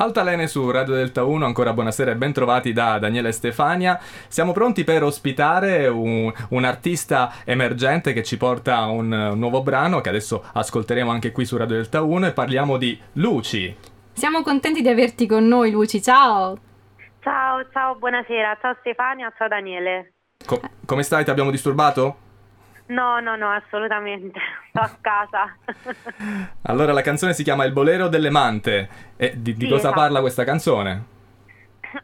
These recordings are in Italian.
Altalene su Radio Delta 1, ancora buonasera e bentrovati da Daniele e Stefania. Siamo pronti per ospitare un, un artista emergente che ci porta un, un, nuovo brano che adesso ascolteremo anche qui su Radio Delta 1 e parliamo di Luci. Siamo contenti di averti con noi Luci, ciao! Ciao, ciao, buonasera, ciao Stefania, ciao Daniele. Co- come stai? Ti abbiamo disturbato? No, no, no, assolutamente. Sto a casa. allora, la canzone si chiama Il bolero delle mante. E di, di sì, cosa esatto. parla questa canzone?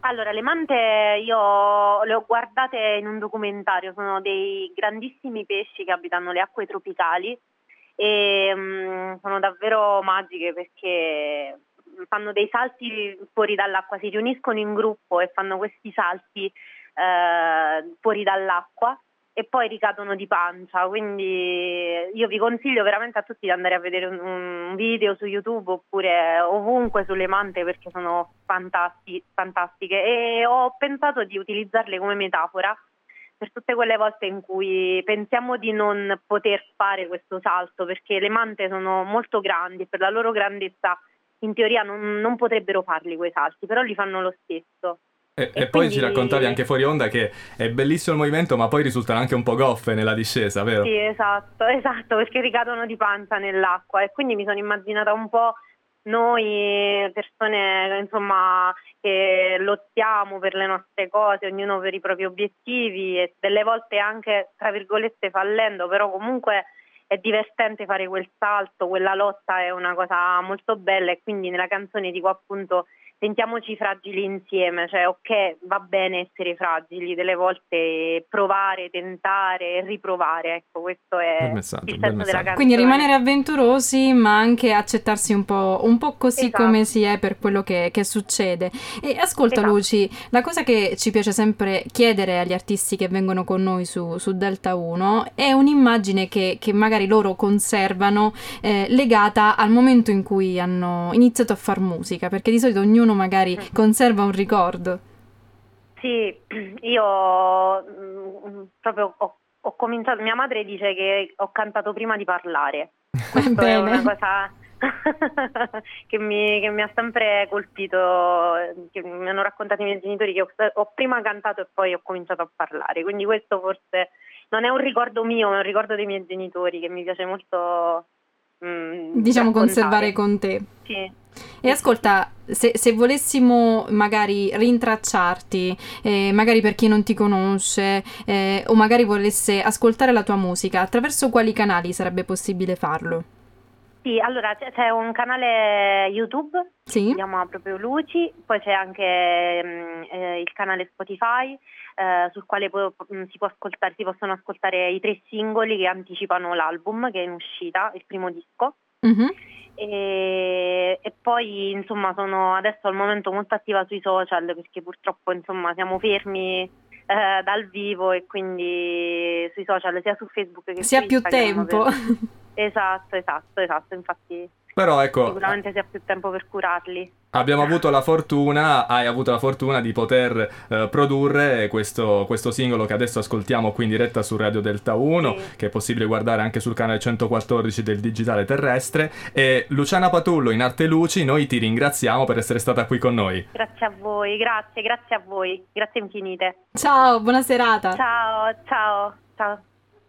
Allora, le mante io le ho guardate in un documentario, sono dei grandissimi pesci che abitano le acque tropicali e um, sono davvero magiche perché fanno dei salti fuori dall'acqua, si riuniscono in gruppo e fanno questi salti eh, fuori dall'acqua e poi ricadono di pancia, quindi io vi consiglio veramente a tutti di andare a vedere un, video su YouTube oppure ovunque sulle mante perché sono fantasti, fantastiche e ho pensato di utilizzarle come metafora per tutte quelle volte in cui pensiamo di non poter fare questo salto perché le mante sono molto grandi e per la loro grandezza in teoria non, non potrebbero farli quei salti, però li fanno lo stesso. E, e, e poi quindi... ci raccontavi anche fuori onda che è bellissimo il movimento, ma poi risultano anche un po' goffe nella discesa, vero? Sì, esatto, esatto, perché ricadono di pancia nell'acqua e quindi mi sono immaginata un po' noi persone insomma che lottiamo per le nostre cose, ognuno per i propri obiettivi e delle volte anche tra virgolette fallendo, però comunque è divertente fare quel salto, quella lotta è una cosa molto bella e quindi nella canzone dico appunto sentiamoci fragili insieme, cioè ok va bene essere fragili, delle volte provare, tentare, riprovare, ecco questo è il senso della canzone. Quindi rimanere avventurosi ma anche accettarsi un po', un po così esatto. come si è per quello che, che succede. E ascolta esatto. Luci, la cosa che ci piace sempre chiedere agli artisti che vengono con noi su, su Delta 1 è un'immagine che, che magari loro conservano eh, legata al momento in cui hanno iniziato a fare musica, perché di solito ognuno magari mm. conserva un ricordo. Sì, io mm, proprio ho, ho, cominciato, mia madre dice che ho cantato prima di parlare. Questa è una cosa che, mi, che, mi, ha sempre colpito, che mi hanno raccontato i miei genitori che ho, ho prima cantato e poi ho cominciato a parlare, quindi questo forse non è un ricordo mio, è un ricordo dei miei genitori che mi piace molto Mm, diciamo conservare con te. Sì. E ascolta, se, se, volessimo magari rintracciarti, eh, magari per chi non ti conosce, eh, o magari volesse ascoltare la tua musica, attraverso quali canali sarebbe possibile farlo? Sì, allora c'è, un canale YouTube, sì. si chiama proprio Luci, poi c'è anche mm, eh, il canale Spotify eh, sul quale po- mm, si, si, possono ascoltare i tre singoli che anticipano l'album che è in uscita, il primo disco. Mm-hmm. E, e, poi insomma sono adesso al momento molto attiva sui social perché purtroppo insomma siamo fermi eh, dal vivo e quindi sui social sia su Facebook che si su Instagram. Si ha più tempo. Per... Esatto, esatto, esatto, infatti però ecco, sicuramente si ha più tempo per curarli. Abbiamo avuto la fortuna, hai avuto la fortuna di poter eh, produrre questo, questo, singolo che adesso ascoltiamo qui in diretta su Radio Delta 1, sì. che è possibile guardare anche sul canale 114 del Digitale Terrestre. E Luciana Patullo in Arte Luci, noi ti ringraziamo per essere stata qui con noi. Grazie a voi, grazie, grazie a voi, grazie infinite. Ciao, buona serata. Ciao, ciao, ciao.